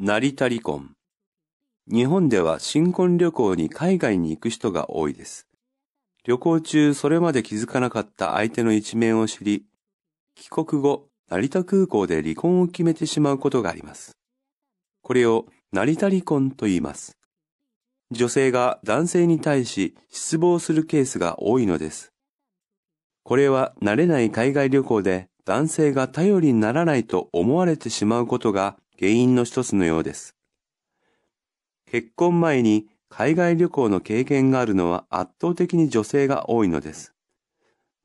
成田離婚。日本では新婚旅行に海外に行く人が多いです。旅行中それまで気づかなかった相手の一面を知り、帰国後、成田空港で離婚を決めてしまうことがあります。これを成田離婚と言います。女性が男性に対し失望するケースが多いのです。これは慣れない海外旅行で男性が頼りにならないと思われてしまうことが原因の一つのようです。結婚前に海外旅行の経験があるのは圧倒的に女性が多いのです。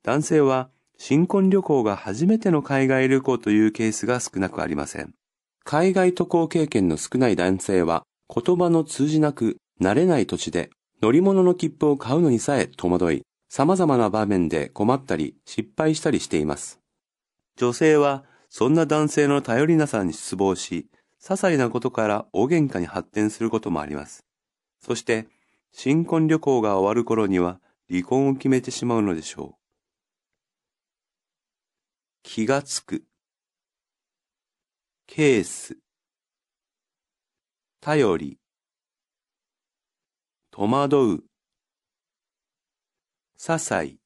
男性は新婚旅行が初めての海外旅行というケースが少なくありません。海外渡航経験の少ない男性は言葉の通じなく慣れない土地で乗り物の切符を買うのにさえ戸惑い、様々な場面で困ったり失敗したりしています。女性はそんな男性の頼りなさに失望し、些細なことから大喧嘩に発展することもあります。そして、新婚旅行が終わる頃には離婚を決めてしまうのでしょう。気がつく。ケース。頼り。戸惑う。些細。